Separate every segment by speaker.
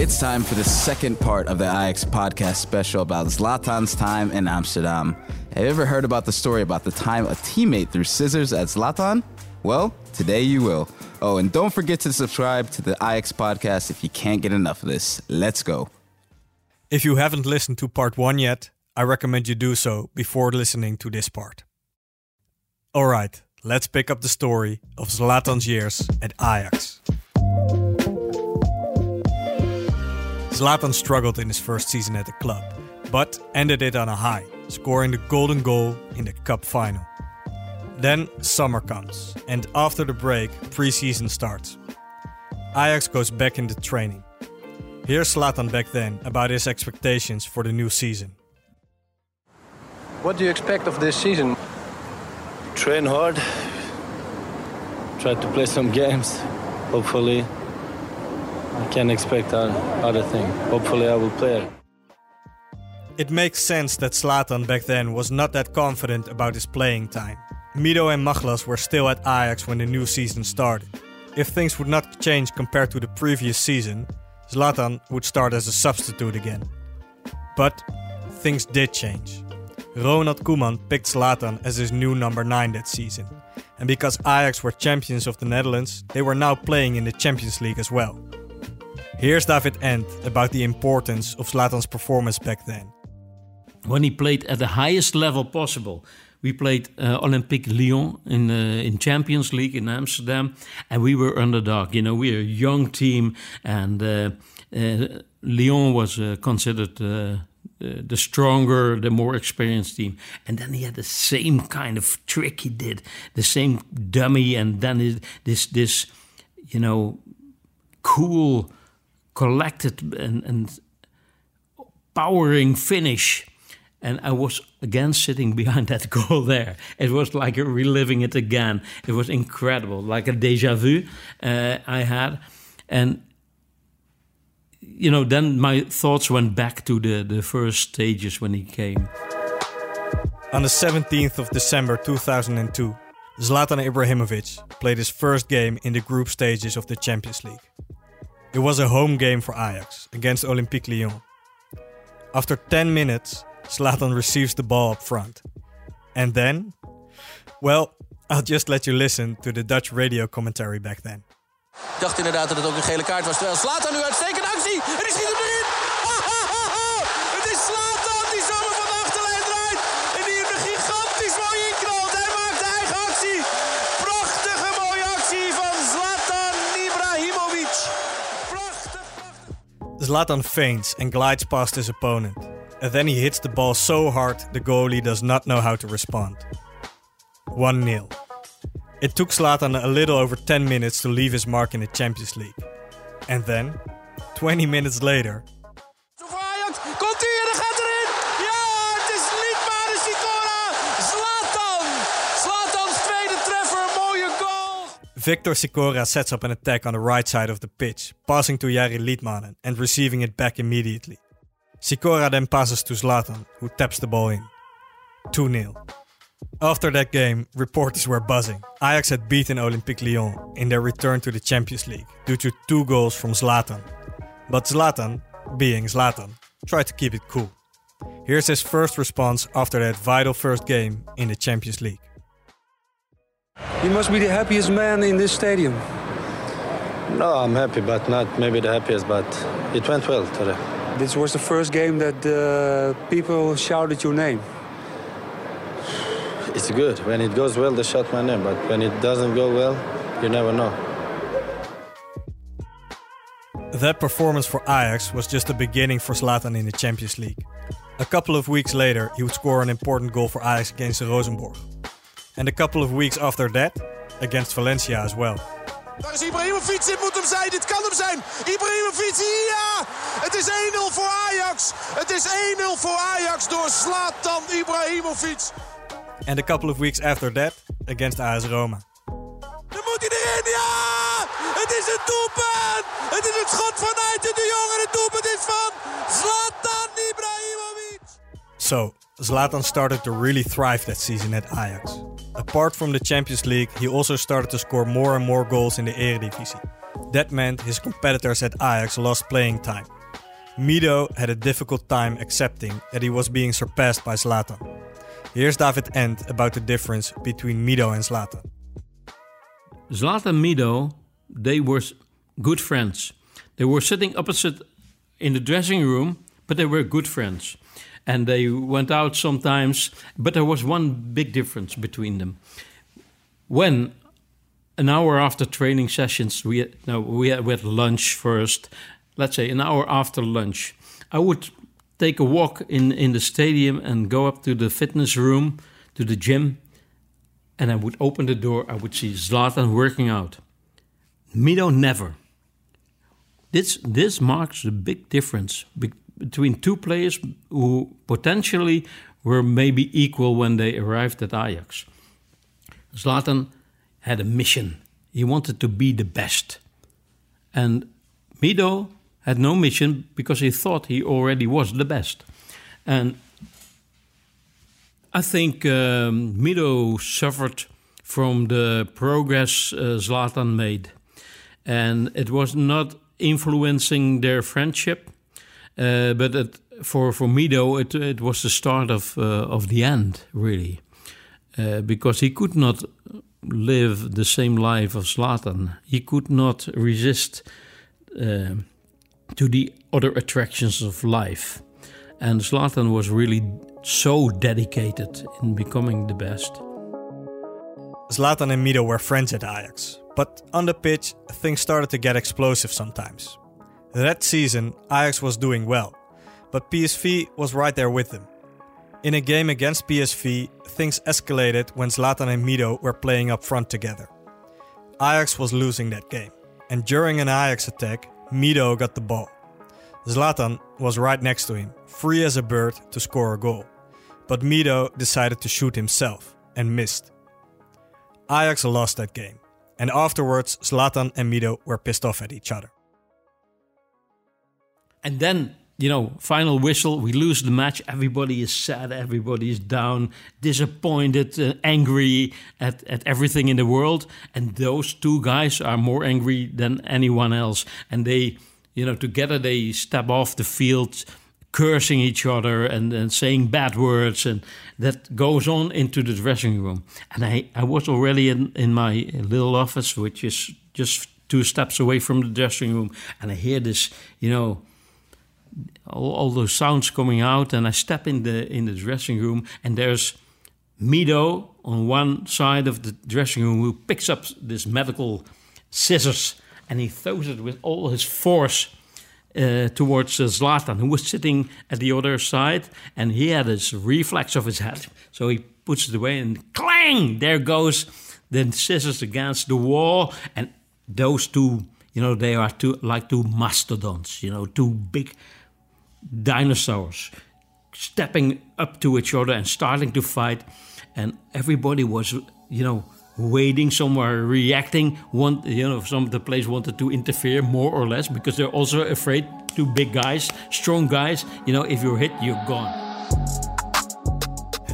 Speaker 1: It's time for the second part of the Ajax podcast special about Zlatan's time in Amsterdam. Have you ever heard about the story about the time a teammate threw scissors at Zlatan? Well, today you will. Oh, and don't forget to subscribe to the Ajax podcast if you can't get enough of this. Let's go.
Speaker 2: If you haven't listened to part one yet, I recommend you do so before listening to this part. Alright, let's pick up the story of Zlatan's years at Ajax. Zlatan struggled in his first season at the club, but ended it on a high, scoring the golden goal in the cup final. Then summer comes, and after the break, preseason starts. Ajax goes back into training. Here's Zlatan back then about his expectations for the new season.
Speaker 3: What do you expect of this season?
Speaker 4: Train hard, try to play some games. Hopefully, I can expect other thing. Hopefully, I will play.
Speaker 2: It makes sense that Zlatan back then was not that confident about his playing time. Mido and Machlas were still at Ajax when the new season started. If things would not change compared to the previous season, Zlatan would start as a substitute again. But things did change. Ronald Koeman picked Zlatan as his new number 9 that season. And because Ajax were champions of the Netherlands, they were now playing in the Champions League as well. Here's David Endt about the importance of Zlatan's performance back then.
Speaker 5: When he played at the highest level possible, we played uh, Olympique Lyon in uh, in Champions League in Amsterdam, and we were underdog. You know, we were a young team, and uh, uh Lyon was uh, considered uh, the stronger, the more experienced team. And then he had the same kind of trick he did, the same dummy, and then this this, you know, cool, collected and, and powering finish and I was again sitting behind that goal there. It was like reliving it again. It was incredible, like a deja vu uh, I had. And, you know, then my thoughts went back to the, the first stages when he came.
Speaker 2: On the 17th of December 2002, Zlatan Ibrahimovic played his first game in the group stages of the Champions League. It was a home game for Ajax against Olympique Lyon. After 10 minutes, Zlatan receives the ball up front. And then, well, I'll just let you listen to the Dutch radio commentary back then.
Speaker 6: Ik dacht inderdaad dat het ook een gele kaart was. Terwijl Zlatan nu uitstekende actie. En die schiet hem Zlatan
Speaker 2: feints and glides past his opponent. and then he hits the ball so hard the goalie does not know how to respond. 1 0. It took Zlatan a little over 10 minutes to leave his mark in the Champions League. And then, 20 minutes later,
Speaker 6: Komt hij en gaat erin! Ja, het is Litmanen Sikora! Zlatan! Zlatan's tweede treffer, mooie goal!
Speaker 2: Victor Sikora sets up an attack on the right side of the pitch, passing to Jari Litmanen and receiving it back immediately. Sikora then passes to Zlatan, who taps the ball in. 2 0. After that game, reporters were buzzing. Ajax had beaten Olympique Lyon in their return to the Champions League due to two goals from Zlatan. But Zlatan, being Zlatan, tried to keep it cool. Here's his first response after that vital first game in the Champions League.
Speaker 7: You must be the happiest man in this stadium.
Speaker 4: No, I'm happy, but not maybe the happiest, but it went well today.
Speaker 7: This was the first game that uh, people shouted your name.
Speaker 4: It's good. When it goes well, they shout my name. But when it doesn't go well, you never know.
Speaker 2: That performance for Ajax was just the beginning for Zlatan in the Champions League. A couple of weeks later, he would score an important goal for Ajax against Rosenborg. And a couple of weeks after that, against Valencia as well.
Speaker 6: Daar is Ibrahimovic, dit moet hem zijn, dit kan hem zijn. Ibrahimovic, ja! Het is 1-0 voor Ajax. Het is 1-0 voor Ajax door Zlatan Ibrahimovic.
Speaker 2: And a couple of weeks after that, against AS Roma.
Speaker 6: Dan moet hij erin, ja! Het is een doelpunt! Het is het schot van de Jong en het doelpunt is van.
Speaker 2: So, Zlatan started to really thrive that season at Ajax. Apart from the Champions League, he also started to score more and more goals in the Eredivisie. That meant his competitors at Ajax lost playing time. Mido had a difficult time accepting that he was being surpassed by Zlatan. Here's David Endt about the difference between Mido and Zlatan.
Speaker 5: Zlatan and Mido, they were good friends. They were sitting opposite in the dressing room, but they were good friends. And they went out sometimes, but there was one big difference between them. When an hour after training sessions, we had, no, we had, we had lunch first. Let's say an hour after lunch, I would take a walk in, in the stadium and go up to the fitness room, to the gym, and I would open the door. I would see Zlatan working out. Mido never. This this marks the big difference between two players who potentially were maybe equal when they arrived at Ajax. Zlatan had a mission. He wanted to be the best. And Mido had no mission because he thought he already was the best. And I think um, Mido suffered from the progress uh, Zlatan made. And it was not influencing their friendship, uh, but it, for, for Mido, it, it was the start of, uh, of the end, really. Uh, because he could not live the same life of Zlatan. He could not resist uh, to the other attractions of life. And Zlatan was really so dedicated in becoming the best.
Speaker 2: Zlatan and Mido were friends at Ajax, but on the pitch, things started to get explosive sometimes. That season, Ajax was doing well, but PSV was right there with them. In a game against PSV, things escalated when Zlatan and Mido were playing up front together. Ajax was losing that game, and during an Ajax attack, Mido got the ball. Zlatan was right next to him, free as a bird to score a goal. But Mido decided to shoot himself and missed. Ajax lost that game, and afterwards Zlatan and Mido were pissed off at each other.
Speaker 5: And then, you know, final whistle, we lose the match. Everybody is sad, everybody is down, disappointed, uh, angry at, at everything in the world. And those two guys are more angry than anyone else. And they, you know, together they step off the field, cursing each other and, and saying bad words. And that goes on into the dressing room. And I, I was already in, in my little office, which is just two steps away from the dressing room. And I hear this, you know, all, all, those sounds coming out, and I step in the in the dressing room, and there's Mido on one side of the dressing room who picks up this medical scissors and he throws it with all his force uh, towards uh, Zlatan, who was sitting at the other side, and he had this reflex of his head, so he puts it away, and clang! There goes the scissors against the wall, and those two, you know, they are two like two mastodons, you know, two big dinosaurs stepping up to each other and starting to fight. And everybody was you know waiting somewhere reacting one you know some of the players wanted to interfere more or less because they're also afraid. To big guys strong guys you know if you're hit you're gone.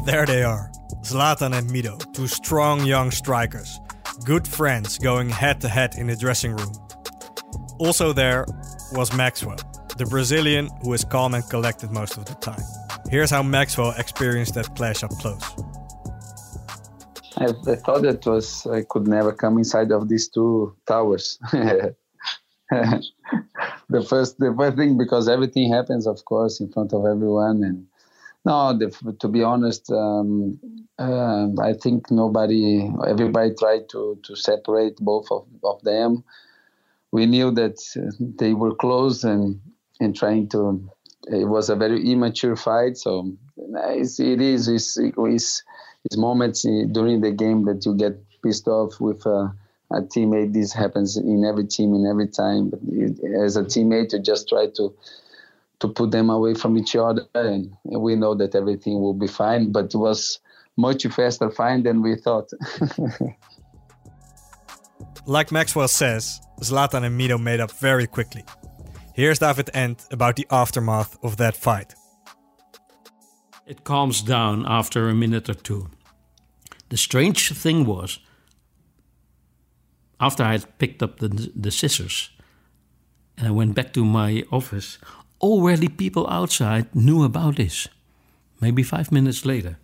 Speaker 2: There they are zlatan and mido two strong young strikers good friends going head to head in the dressing room. Also there was maxwell the Brazilian who is calm and collected most of the time. Here's how Maxwell experienced that clash up close.
Speaker 8: I, I thought it was I could never come inside of these two towers. the first the first thing because everything happens, of course, in front of everyone, and no, the, to be honest, um, uh, I think nobody, everybody tried to to separate both of, of them. We knew that they were close, and and trying to. It was a very immature fight, so it's, it is. It's, it's, it's moments during the game that you get pissed off with a, a teammate. This happens in every team, in every time. But as a teammate, you just try to to put them away from each other, and we know that everything will be fine. But it was much faster fine than we thought.
Speaker 2: like Maxwell says, Zlatan and Mido made up very quickly. Here's David Endt about the aftermath of that fight.
Speaker 5: It calms down after a minute or two. The strange thing was, after I had picked up the, the scissors, and I went back to my office. Already, people outside knew about this. Maybe five minutes later.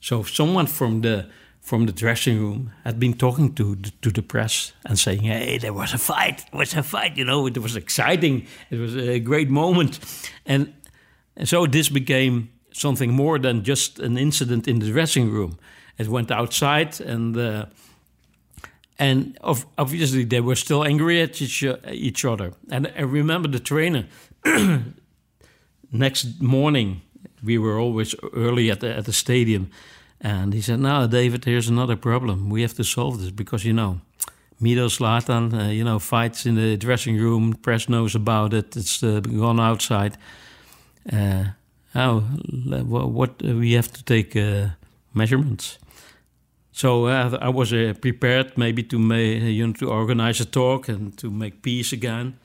Speaker 5: So someone from the from the dressing room had been talking to the, to the press and saying, "Hey, there was a fight. There was a fight. You know, it was exciting. It was a great moment." And, and so this became something more than just an incident in the dressing room. It went outside, and uh, and of, obviously they were still angry at each, uh, each other. And I remember the trainer. next morning, we were always early at the at the stadium, and he said, "Now, David, here's another problem. We have to solve this because you know." Mido Zlatan, uh, you know, fights in the dressing room. Press knows about it. It's uh, gone outside. Uh, oh, what uh, we have to take uh, measurements. So uh, I was prepared maybe to make, you know, to organize a talk and to make peace again.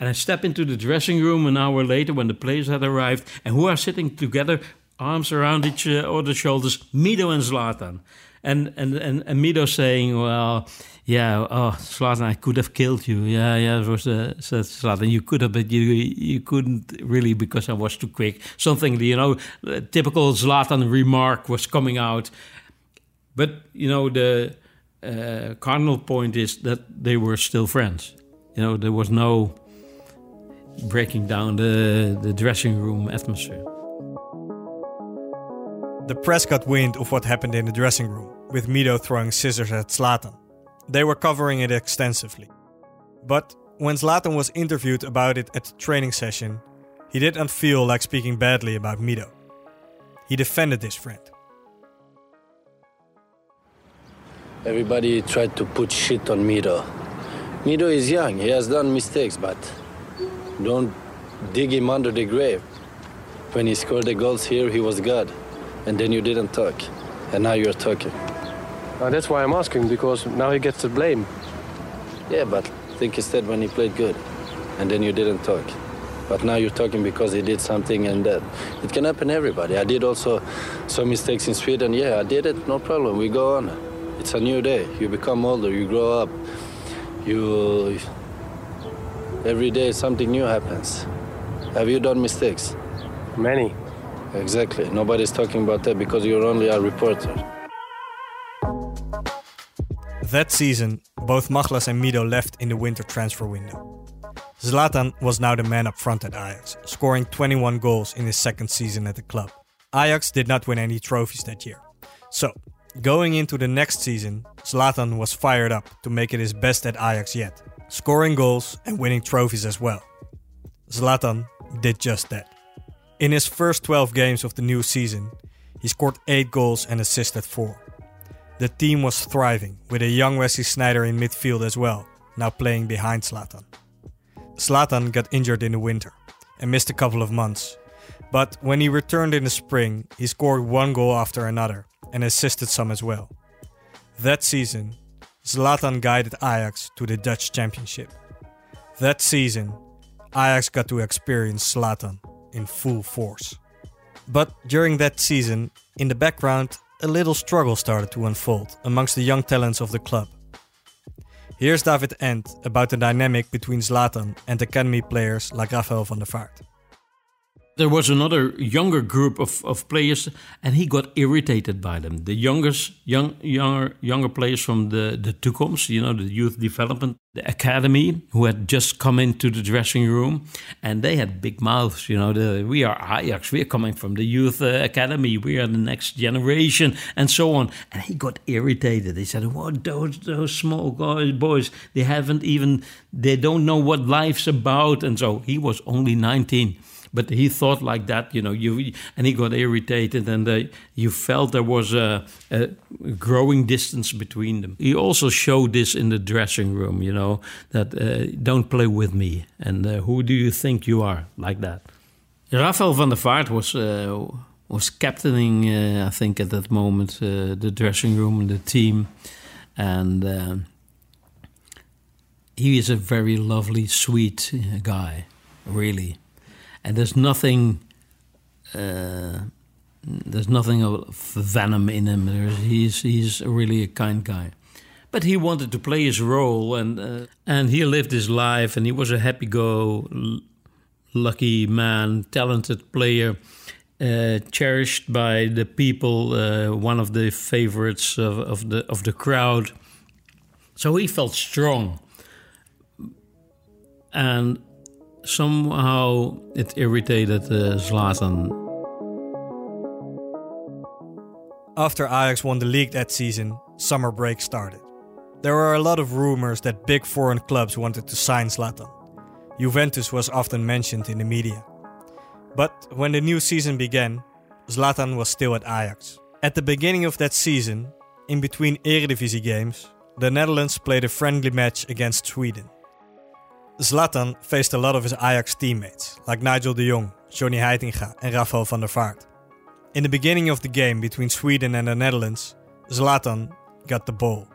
Speaker 5: And I step into the dressing room an hour later when the players had arrived, and who are sitting together, arms around each other's shoulders, Mido and Zlatan. And, and, and, and Mido saying, well, yeah, oh, Zlatan, I could have killed you. Yeah, yeah, was uh, said Zlatan, you could have, but you you couldn't really because I was too quick. Something, you know, typical Zlatan remark was coming out. But, you know, the uh, cardinal point is that they were still friends. You know, there was no breaking down the, the dressing room atmosphere.
Speaker 2: The press got wind of what happened in the dressing room, with Mido throwing scissors at Zlatan. They were covering it extensively. But when Zlatan was interviewed about it at the training session, he did not feel like speaking badly about Mido. He defended his friend.
Speaker 4: Everybody tried to put shit on Mido. Mido is young, he has done mistakes, but don't dig him under the grave. When he scored the goals here, he was God and then you didn't talk, and now you're talking.
Speaker 3: Uh, that's why I'm asking, because now he gets the blame.
Speaker 4: Yeah, but think instead when he played good, and then you didn't talk. But now you're talking because he did something and that. It can happen to everybody. I did also some mistakes in Sweden. Yeah, I did it, no problem. We go on. It's a new day. You become older, you grow up. You. Every day something new happens. Have you done mistakes?
Speaker 3: Many.
Speaker 4: Exactly. Nobody's talking about that because you're only a reporter.
Speaker 2: That season, both Machlas and Mido left in the winter transfer window. Zlatan was now the man up front at Ajax, scoring 21 goals in his second season at the club. Ajax did not win any trophies that year. So, going into the next season, Zlatan was fired up to make it his best at Ajax yet, scoring goals and winning trophies as well. Zlatan did just that. In his first 12 games of the new season, he scored 8 goals and assisted 4. The team was thriving, with a young Wesley Sneijder in midfield as well, now playing behind Zlatan. Zlatan got injured in the winter and missed a couple of months, but when he returned in the spring, he scored one goal after another and assisted some as well. That season, Zlatan guided Ajax to the Dutch Championship. That season, Ajax got to experience Zlatan in full force. But during that season, in the background, a little struggle started to unfold amongst the young talents of the club. Here's David Endt about the dynamic between Zlatan and academy players like Rafael van der Vaart
Speaker 5: there was another younger group of, of players, and he got irritated by them. The youngest, young, younger, younger players from the the Toekomst, you know, the youth development, the academy, who had just come into the dressing room, and they had big mouths. You know, the, we are Ajax, we are coming from the youth uh, academy, we are the next generation, and so on. And he got irritated. He said, "What those those small guys, boys? They haven't even, they don't know what life's about." And so he was only nineteen but he thought like that, you know. You and he got irritated, and uh, you felt there was a, a, growing distance between them. He also showed this in the dressing room, you know, that uh, don't play with me, and uh, who do you think you are, like that. Rafael van der Vaart was uh, was captaining, uh, I think, at that moment, uh, the dressing room and the team, and he is a very lovely, sweet guy, really and there's nothing uh, there's nothing of venom in him. There's, he's he's really a kind guy, but he wanted to play his role, and uh, and he lived his life, and he was a happy-go-lucky man, talented player. Uh, cherished by the people, uh, one of the favorites of, of, the of the crowd. So he felt strong, and somehow it irritated uh, Zlatan.
Speaker 2: After Ajax won the league that season, summer break started. There were a lot of rumors that big foreign clubs wanted to sign Zlatan. Juventus was often mentioned in the media. But when the new season began, Zlatan was still at Ajax. At the beginning of that season, in between Eredivisie games, the Netherlands played a friendly match against Sweden. Zlatan faced a lot of his Ajax teammates, like Nigel de Jong, Johnny Heitinga, and Rafael van der Vaart. In the beginning of the game between Sweden and the Netherlands, Zlatan got the ball.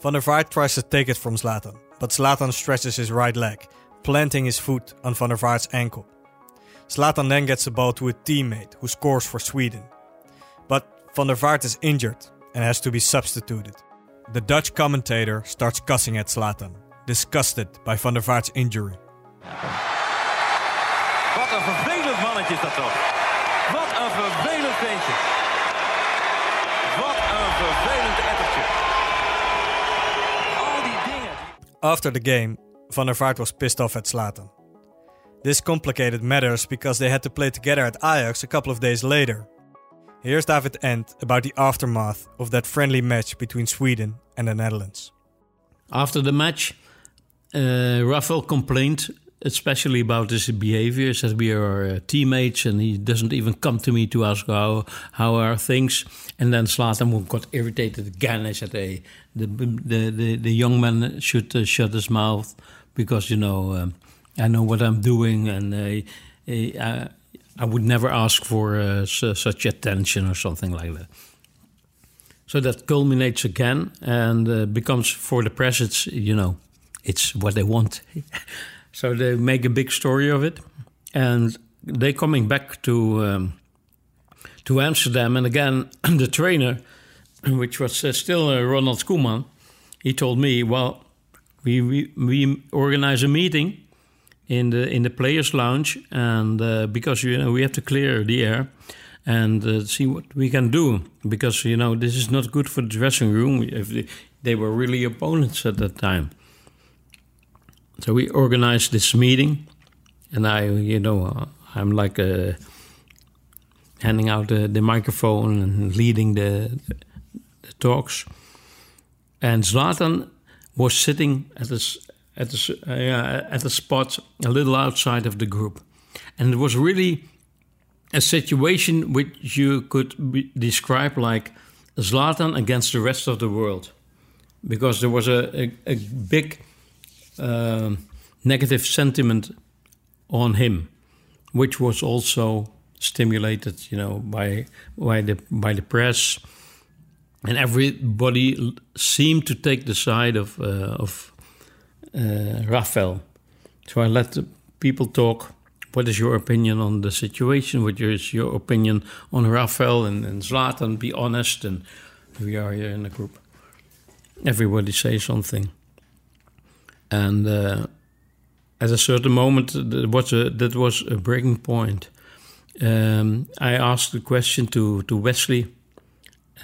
Speaker 2: Van der Vaart tries to take it from Zlatan, but Zlatan stretches his right leg, planting his foot on Van der Vaart's ankle. Zlatan then gets the ball to a teammate who scores for Sweden. But Van der Vaart is injured and has to be substituted. The Dutch commentator starts cussing at Zlatan, disgusted by Van der Vaart's injury.
Speaker 9: Wat een vervelend mannetje is dat toch? Wat een vervelend ventje. Wat een vervelend ettertje. Al die dingen.
Speaker 2: After the game, Van der Vaart was pissed off at Zlatan. This complicated matters because they had to play together at Ajax a couple of days later. Here's David Endt about the aftermath of that friendly match between Sweden and the Netherlands.
Speaker 5: After the match, uh, Rafael complained, especially about his behavior. Said we are uh, teammates, and he doesn't even come to me to ask how how are things. And then Zlatan got irritated again. I said, "Hey, the the the, the young man should uh, shut his mouth because you know um, I know what I'm doing, and uh, I, I would never ask for uh, su such attention or something like that." So that culminates again and uh, becomes for the press. It's you know it's what they want. so they make a big story of it, and they coming back to um, to Amsterdam, and again the trainer, which was uh, still uh, Ronald Koeman, he told me, well, we, we we organize a meeting in the in the players' lounge, and uh, because you know we have to clear the air. And uh, see what we can do because you know this is not good for the dressing room. If they, they were really opponents at that time, so we organized this meeting, and I, you know, uh, I'm like uh, handing out the, the, microphone and leading the, the, talks. And Zlatan was sitting at a, at a, uh, at a spot a little outside of the group, and it was really a situation which you could describe like Zlatan against the rest of the world, because there was a, a, a big uh, negative sentiment on him, which was also stimulated, you know, by by the by the press, and everybody seemed to take the side of uh, of uh, Rafael. So I let the people talk. What is your opinion on the situation? What is your opinion on Rafael and, and Zlatan? Be honest, and we are here in a group. Everybody say something. And uh, at a certain moment, that was a, that was a breaking point. Um, I asked the question to, to Wesley,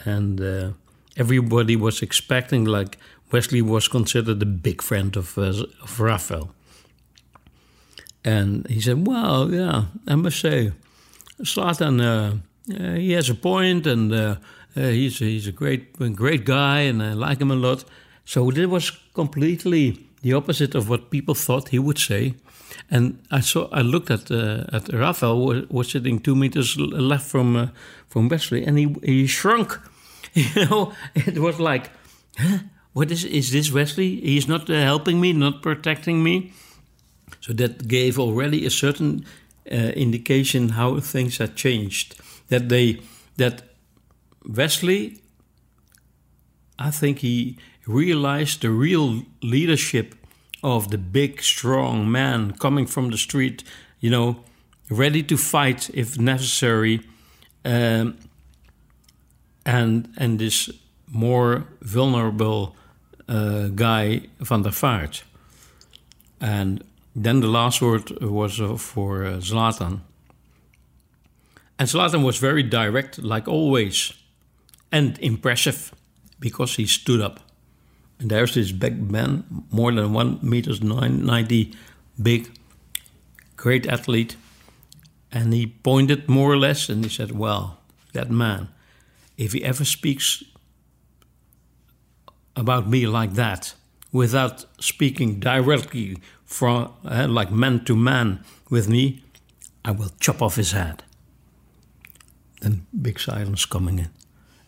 Speaker 5: and uh, everybody was expecting, like, Wesley was considered a big friend of, uh, of Rafael. And he said, Well, yeah, I must say, Zlatan, uh, he has a point, and uh, uh, he's, he's a great, great guy, and I like him a lot. So it was completely the opposite of what people thought he would say. And I saw, I looked at uh, at Rafael was, was, sitting two meters left from uh, from Wesley, and he he shrunk. You know, it was like, huh? what is is this Wesley? He's not uh, helping me, not protecting me. So that gave already a certain uh, indication how things had changed. That they that Wesley, I think he realized the real leadership of the big, strong man coming from the street, you know, ready to fight if necessary, um, and and this more vulnerable uh, guy van der Vaart. And then the last word was uh, for uh, Zlatan. And Zlatan was very direct, like always, and impressive because he stood up. And there's this big man, more than one meters nine, 90 big, great athlete. And he pointed more or less and he said, Well, that man, if he ever speaks about me like that, without speaking directly from uh, like man to man with me, I will chop off his head. Then big silence coming in.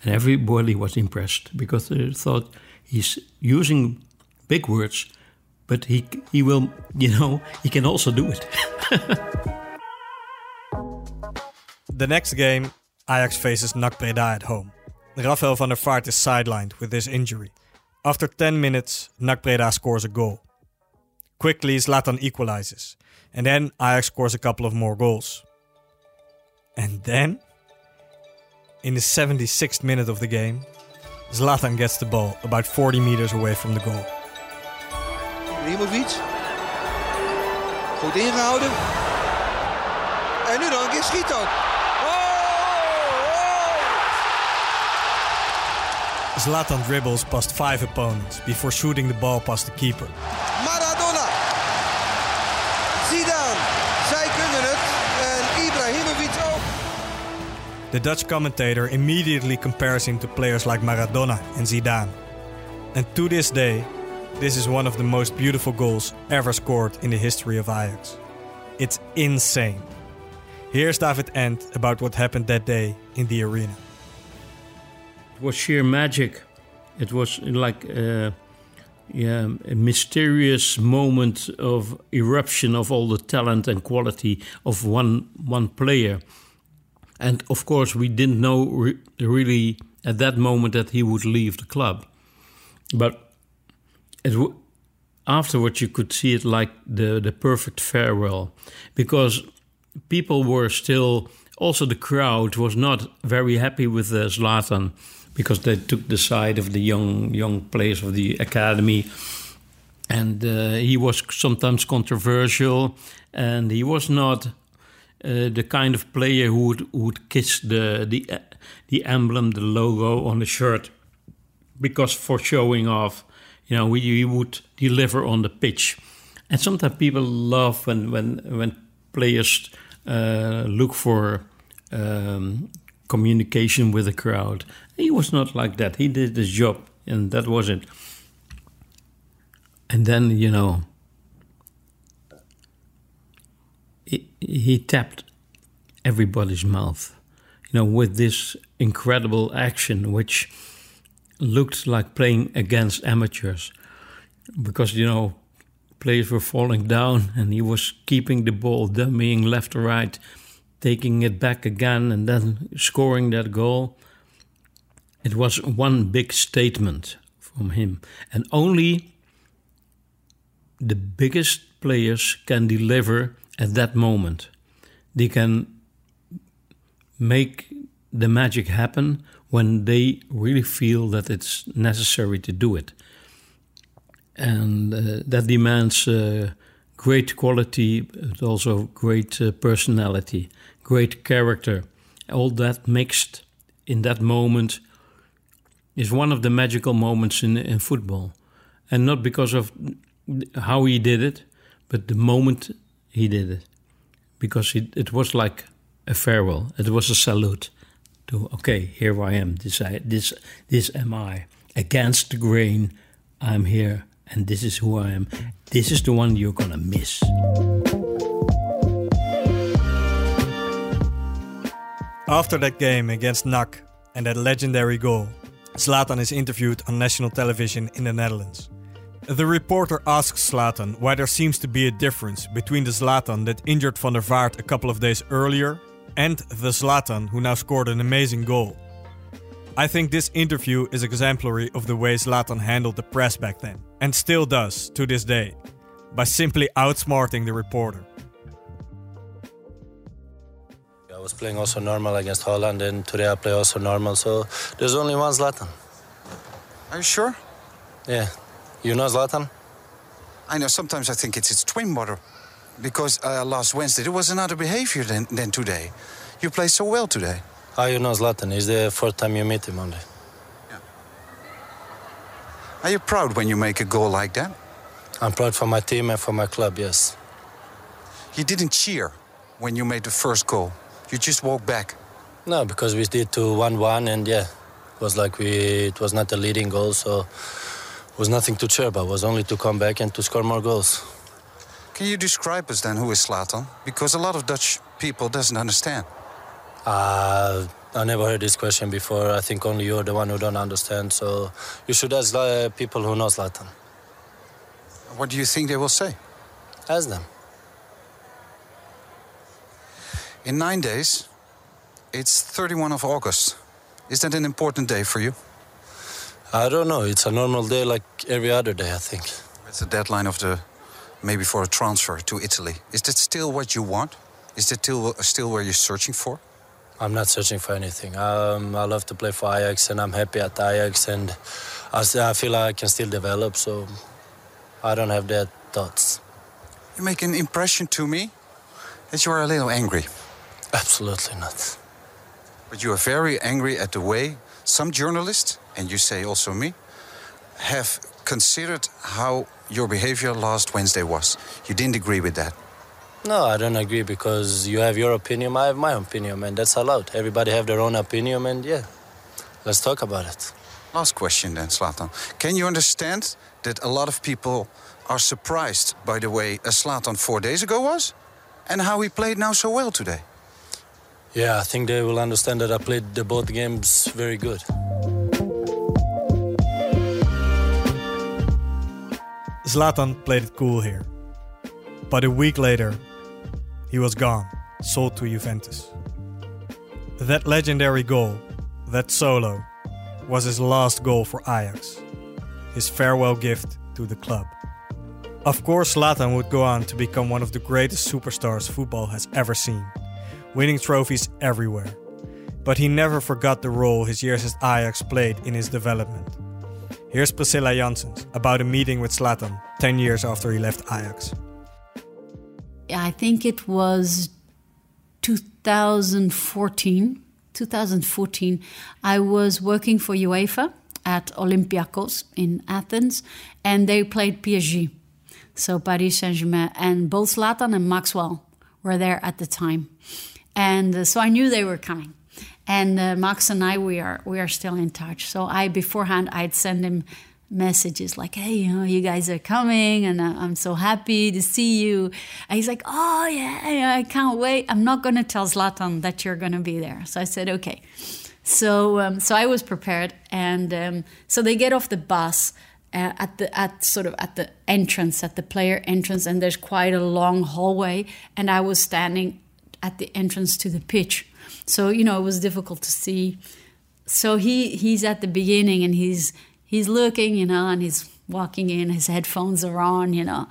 Speaker 5: And everybody was impressed because they thought he's using big words, but he he will, you know, he can also do it.
Speaker 2: the next game, Ajax faces NAC Breda at home. Rafael van der Vaart is sidelined with this injury. After 10 minutes, NAC Breda scores a goal. Quickly, Zlatan equalizes, and then Ajax scores a couple of more goals. And then, in the 76th minute of the game, Zlatan gets the ball about 40 meters away from the goal.
Speaker 10: Rimovic. Goed ingehouden. En nu dan een keer schiet oh, ook. Oh.
Speaker 2: Zlatan dribbles past five opponents before shooting the ball past the keeper.
Speaker 10: Maradona.
Speaker 2: The Dutch commentator immediately compares him to players like Maradona and Zidane. And to this day, this is one of the most beautiful goals ever scored in the history of Ajax. It's insane. Here's David Endt about what happened that day in the arena.
Speaker 5: It was sheer magic. It was like yeah, a mysterious moment of eruption of all the talent and quality of one one player. And of course, we didn't know re really at that moment that he would leave the club. But it afterwards, you could see it like the, the perfect farewell because people were still, also the crowd was not very happy with uh, Zlatan because they took the side of the young young players of the academy, and uh, he was sometimes controversial, and he was not uh, the kind of player who would who would kiss the the the emblem, the logo on the shirt, because for showing off, you know, he, would deliver on the pitch, and sometimes people love when when when players uh, look for um, communication with the crowd. He was not like that. He did his job, and that was it. And then, you know, he, tapped everybody's mouth, you know, with this incredible action, which looked like playing against amateurs. Because, you know, players were falling down and he was keeping the ball, dummying left or right, taking it back again, and then scoring that goal. It was one big statement from him. And only the biggest players can deliver at that moment. They can make the magic happen when they really feel that it's necessary to do it. And uh, that demands uh, great quality, but also great uh, personality, great character. All that mixed in that moment is one of the magical moments in, in football. And not because of how he did it, but the moment he did it. Because it, was like a farewell, it was a salute to, okay, here I am, this, I, this, this am I. Against the grain, I'm here, and this is who I am. This is the one you're gonna miss.
Speaker 2: After that game against NAC and that legendary goal, Zlatan is interviewed on national television in the Netherlands. The reporter asks Zlatan why there seems to be a difference between the Zlatan that injured Van der Vaart a couple of days earlier and the Zlatan who now scored an amazing goal. I think this interview is exemplary of the way Zlatan handled the press back then, and still does to this day, by simply outsmarting the reporter.
Speaker 4: I was playing also normal against Holland, and today I play also normal. So there's only one Zlatan.
Speaker 11: Are you sure?
Speaker 4: Yeah. You know Zlatan?
Speaker 11: I know. Sometimes I think it's its twin brother, because uh, last Wednesday there was another behavior than, than today. You played so well today.
Speaker 4: How you know Zlatan? It's the fourth time you meet him only. Yeah.
Speaker 11: Are you proud when you make a goal like that?
Speaker 4: I'm proud for my team and for my club, yes.
Speaker 11: You didn't cheer when you made the first goal. You just walked back.
Speaker 4: No, because we did to 1-1 and yeah, it was like we it was not a leading goal, so was nothing to cheer about. It was only to come back and to score more goals.
Speaker 11: Can you describe us then who is Zlatan? Because a lot of Dutch people doesn't understand.
Speaker 4: Uh, I never heard this question before. I think only you're the one who don't understand. So you should ask uh, people who know Zlatan.
Speaker 11: What do you think they will say?
Speaker 4: Ask them.
Speaker 11: In nine days, it's 31 of August. Is that an important day for you?
Speaker 4: I don't know. It's a normal day like every other day, I think.
Speaker 11: It's the deadline of the maybe for a transfer to Italy. Is that still what you want? Is that still still where you're searching for?
Speaker 4: I'm not searching for anything. Um, I love to play for Ajax, and I'm happy at Ajax, and I, I feel like I can still develop. So I don't have that thoughts.
Speaker 11: You make an impression to me that you are a little angry.
Speaker 4: Absolutely not.
Speaker 11: But you are very angry at the way some journalists, and you say also me, have considered how your behavior last Wednesday was. You didn't agree with that.
Speaker 4: No, I don't agree because you have your opinion, I have my opinion, and that's allowed. Everybody have their own opinion, and yeah, let's talk about it.
Speaker 11: Last question then, Zlatan. Can you understand that a lot of people are surprised by the way a Zlatan four days ago was, and how he played now so well today?
Speaker 4: Yeah, I think they will understand that I played the both games very good.
Speaker 2: Zlatan played it cool here. But a week later, he was gone, sold to Juventus. That legendary goal, that solo, was his last goal for Ajax, his farewell gift to the club. Of course, Zlatan would go on to become one of the greatest superstars football has ever seen, winning trophies everywhere. But he never forgot the role his years at Ajax played in his development. Here's Priscilla Janssens about a meeting with Zlatan 10 years after he left Ajax.
Speaker 12: I think it was 2014. 2014, I was working for UEFA at Olympiacos in Athens, and they played PSG. So Paris Saint Germain, and both Zlatan and Maxwell were there at the time, and uh, so I knew they were coming. And uh, Max and I, we are we are still in touch. So I beforehand, I'd send him messages like, "Hey, you know, you guys are coming, and uh, I'm so happy to see you." And he's like, "Oh yeah, I can't wait. I'm not going to tell Zlatan that you're going to be there." So I said, "Okay." So um, so I was prepared, and um, so they get off the bus. Uh, at the at sort of at the entrance at the player entrance and there's quite a long hallway and I was standing at the entrance to the pitch so you know it was difficult to see so he he's at the beginning and he's he's looking, you know, and he's walking in, his headphones are on, you know,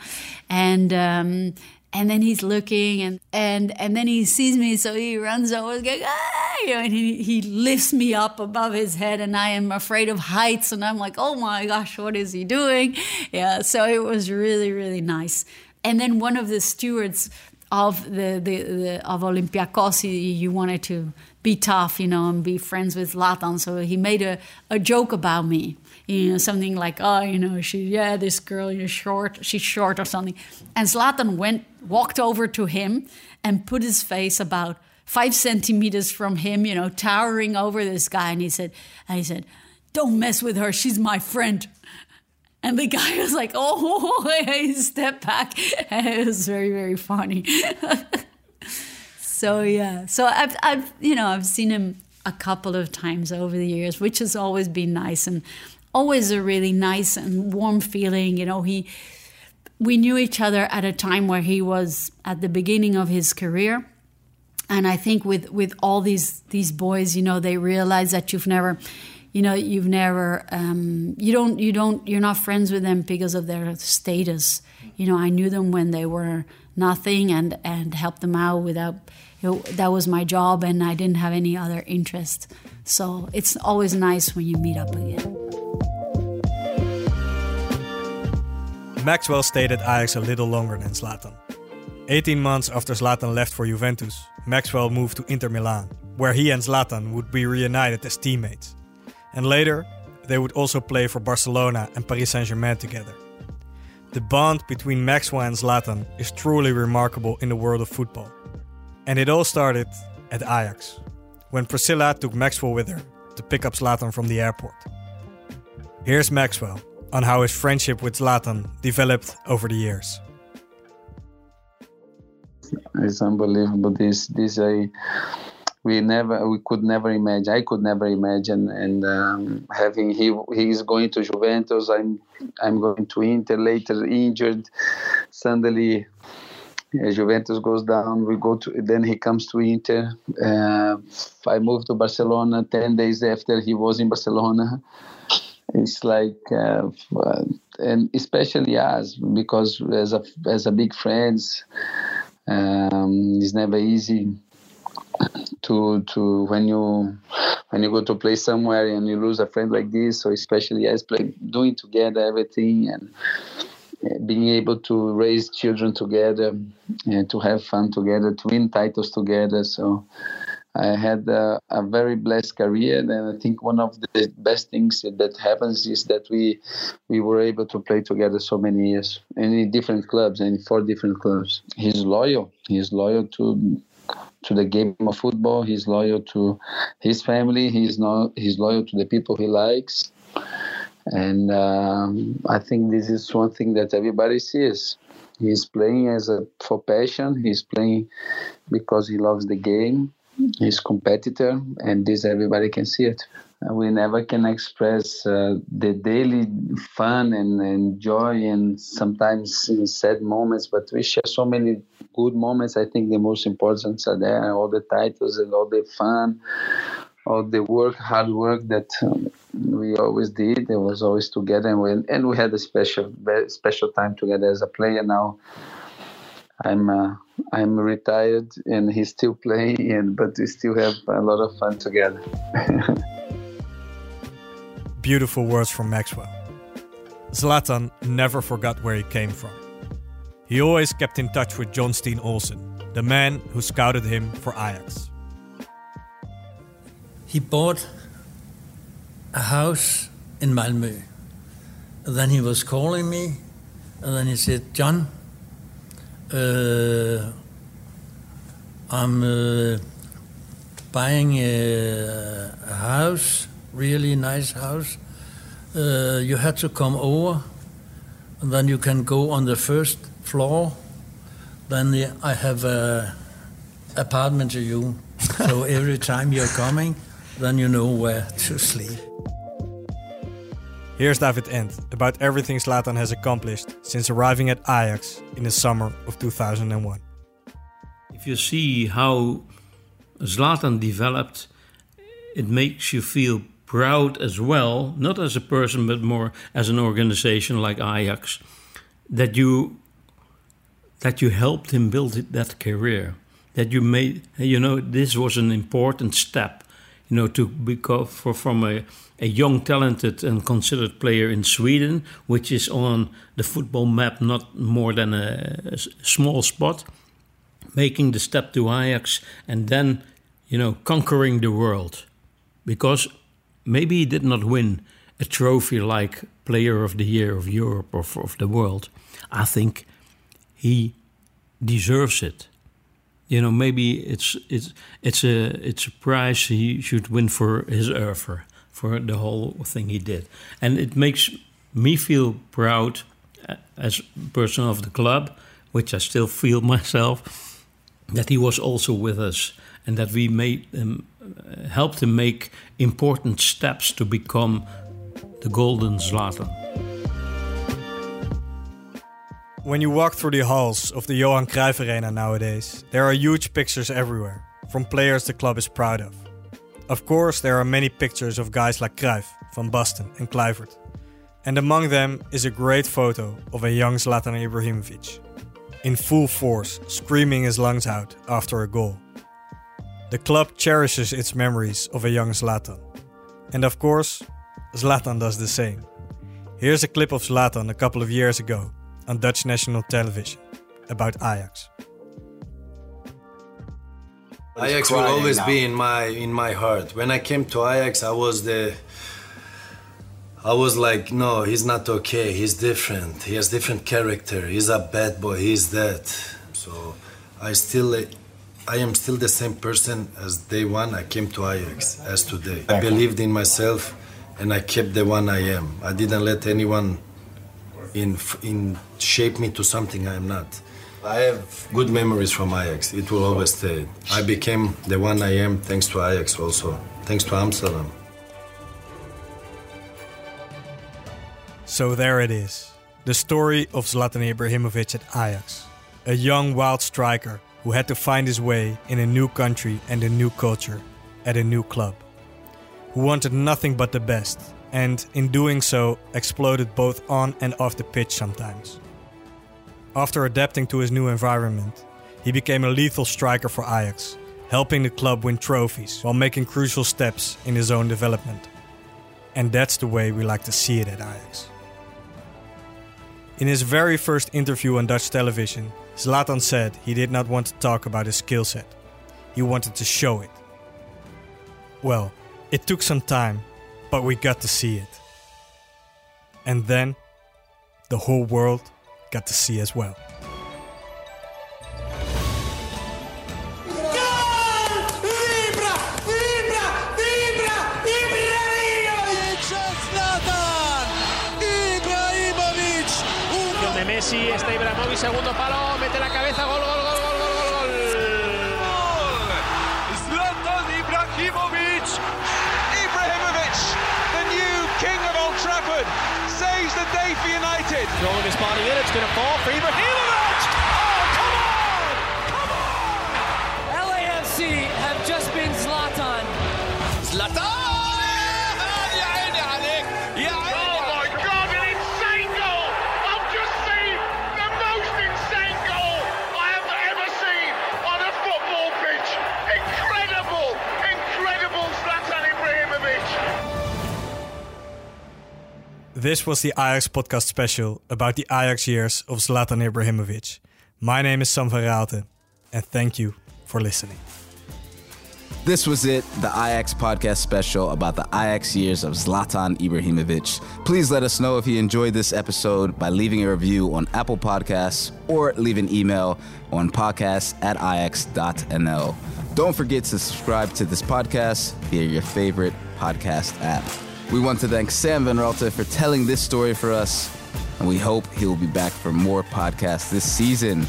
Speaker 12: and um, and then he's looking and and and then he sees me, so he runs over, going, ah! you know, and he he lifts me up above his head, and I am afraid of heights, and I'm like, oh my gosh, what is he doing? Yeah, so it was really really nice. And then one of the stewards of the, the, the of Olympiacos, he, he wanted to be tough, you know, and be friends with Zlatan. So he made a, a joke about me you know, something like, oh, you know, she, yeah, this girl you're short, she's short or something. And Zlatan went, walked over to him and put his face about five centimeters from him, you know, towering over this guy. And he said, and he said, don't mess with her, she's my friend. And the guy was like, oh, he stepped back. And it was very, very funny. so, yeah. So I've, I've, you know, I've seen him a couple of times over the years, which has always been nice. And always a really nice and warm feeling. You know, he we knew each other at a time where he was at the beginning of his career. And I think with, with all these these boys, you know, they realize that you've never, you know, you've never, um, you don't, you don't, you're not friends with them because of their status. You know, I knew them when they were nothing and and helped them out without. You know, that was my job, and I didn't have any other interest. So it's always nice when you meet up again.
Speaker 2: Maxwell stayed at Ajax a little longer than Zlatan. 18 months after Zlatan left for Juventus, Maxwell moved to Inter Milan, where he and Zlatan would be reunited as teammates. And later, they would also play for Barcelona and Paris Saint Germain together. The bond between Maxwell and Zlatan is truly remarkable in the world of football. And it all started at Ajax, when Priscilla took Maxwell with her to pick up Zlatan from the airport. Here's Maxwell on how his friendship with Zlatan developed over the years.
Speaker 8: It's unbelievable. This, this, I, we never, we could never imagine. I could never imagine. And um, having he, he is going to Juventus. I'm, I'm going to Inter later, injured. Suddenly, yeah, Juventus goes down. We go to then he comes to Inter. Uh, I moved to Barcelona. Ten days after he was in Barcelona, it's like uh, and especially us because as a as a big friends, um, it's never easy to to when you when you go to play somewhere and you lose a friend like this. So especially as play doing together everything and eh, being able to raise children together and to have fun together, to win titles together. So I had a, a, very blessed career, and I think one of the best things that happens is that we we were able to play together so many years in different clubs and four different clubs. He's loyal. He's loyal to to the game of football. He's loyal to his family. He's not. He's loyal to the people he likes and um, I think this is one thing that everybody sees. He's playing as a for passion. He's playing because he loves the game. He's competitor, and this everybody can see it. We never can express uh, the daily fun and, and joy, and sometimes sad moments. But we share so many good moments. I think the most important are there. All the titles and all the fun all the work, hard work that um, we always did. It was always together, and we, and we had a special, special time together as a player. Now, I'm uh, I'm retired, and he's still playing, and but we still have a lot of fun together.
Speaker 2: Beautiful words from Maxwell. Zlatan never forgot where he came from. He always kept in touch with John Steen Olsen, the man who scouted him for Ajax
Speaker 13: he bought a house in Malmö. And then he was calling me, and then he said, John, uh, I'm uh, buying a, a, house, really nice house. Uh, you had to come over, and then you can go on the first floor. Then the, I have a apartment to you. so every time you're coming, then you know where to sleep.
Speaker 2: Here's David Endt about everything Zlatan has accomplished since arriving at Ajax in the summer of 2001.
Speaker 5: If you see how Zlatan developed, it makes you feel proud as well, not as a person, but more as an organization like Ajax, that you that you helped him build that career. That you made, you know, this was an important step you know, to become for, from a, a young, talented, and considered player in Sweden, which is on the football map not more than a, a small spot, making the step to Ajax, and then, you know, conquering the world, because maybe he did not win a trophy like Player of the Year of Europe or of the world. I think he deserves it you know maybe it's it's it's a it's a prize he should win for his effort for the whole thing he did and it makes me feel proud uh, as person of the club which I still feel myself that he was also with us and that we made him uh, helped him make important steps to become the golden Zlatan.
Speaker 2: When you walk through the halls of the Johan Cruyff Arena nowadays, there are huge pictures everywhere, from players the club is proud of. Of course, there are many pictures of guys like Cruyff, Van Basten, and Kluivert. And among them is a great photo of a young Zlatan Ibrahimovic, in full force, screaming his lungs out after a goal. The club cherishes its memories of a young Zlatan. And of course, Zlatan does the same. Here's a clip of Zlatan a couple of years ago on Dutch national television about Ajax.
Speaker 14: Ajax will always be in my in my heart. When I came to Ajax, I was the I was like, no, he's not okay. He's different. He has different character. He's a bad boy. He's that. So I still I am still the same person as day one I came to Ajax as today. I believed in myself and I kept the one I am. I didn't let anyone in in shape me to something I am not. I have good memories from Ajax. It will always stay. I became the one I am thanks to Ajax also. Thanks to Amsterdam.
Speaker 2: So there it is. The story of Zlatan Ibrahimovic at Ajax. A young wild striker who had to find his way in a new country and a new culture at a new club. Who wanted nothing but the best and in doing so exploded both on and off the pitch sometimes. After adapting to his new environment, he became a lethal striker for Ajax, helping the club win trophies while making crucial steps in his own development. And that's the way we like to see it at Ajax. In his very first interview on Dutch television, Zlatan said he did not want to talk about his skill set. He wanted to show it. Well, it took some time, but we got to see it. And then, the whole world got to see as well.
Speaker 15: Está Ibrahimovic, segundo palo, mete la cabeza, gol, gol, gol, gol, gol, gol, gol.
Speaker 10: Zlatan Ibrahimovic! Ibrahimovic, the new king of Old Trafford, saves the day for United.
Speaker 15: Throwing his body in, it's going to fall for Ibrahimovic!
Speaker 2: This was the Ajax podcast special about the Ajax years of Zlatan Ibrahimovic. My name is Sam van Raalte, and thank you for listening.
Speaker 1: This was it, the Ajax podcast special about the Ajax years of Zlatan Ibrahimovic. Please let us know if you enjoyed this episode by leaving a review on Apple Podcasts or leave an email on podcast at ajax.nl. Don't forget to subscribe to this podcast via your favorite podcast app. We want to thank Sam Van for telling this story for us, and we hope he will be back for more podcasts this season.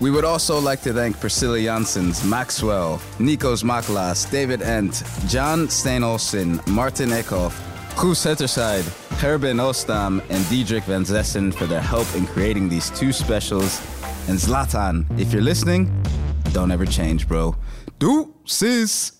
Speaker 1: We would also like to thank Priscilla Janssens, Maxwell, Nikos Machlas, David Endt, John Steen Olsen, Martin Eckhoff, Koos Hetterside, Gerben Ostam, and Diedrich Van Zessen for their help in creating these two specials. And Zlatan, if you're listening, don't ever change, bro. Deuces!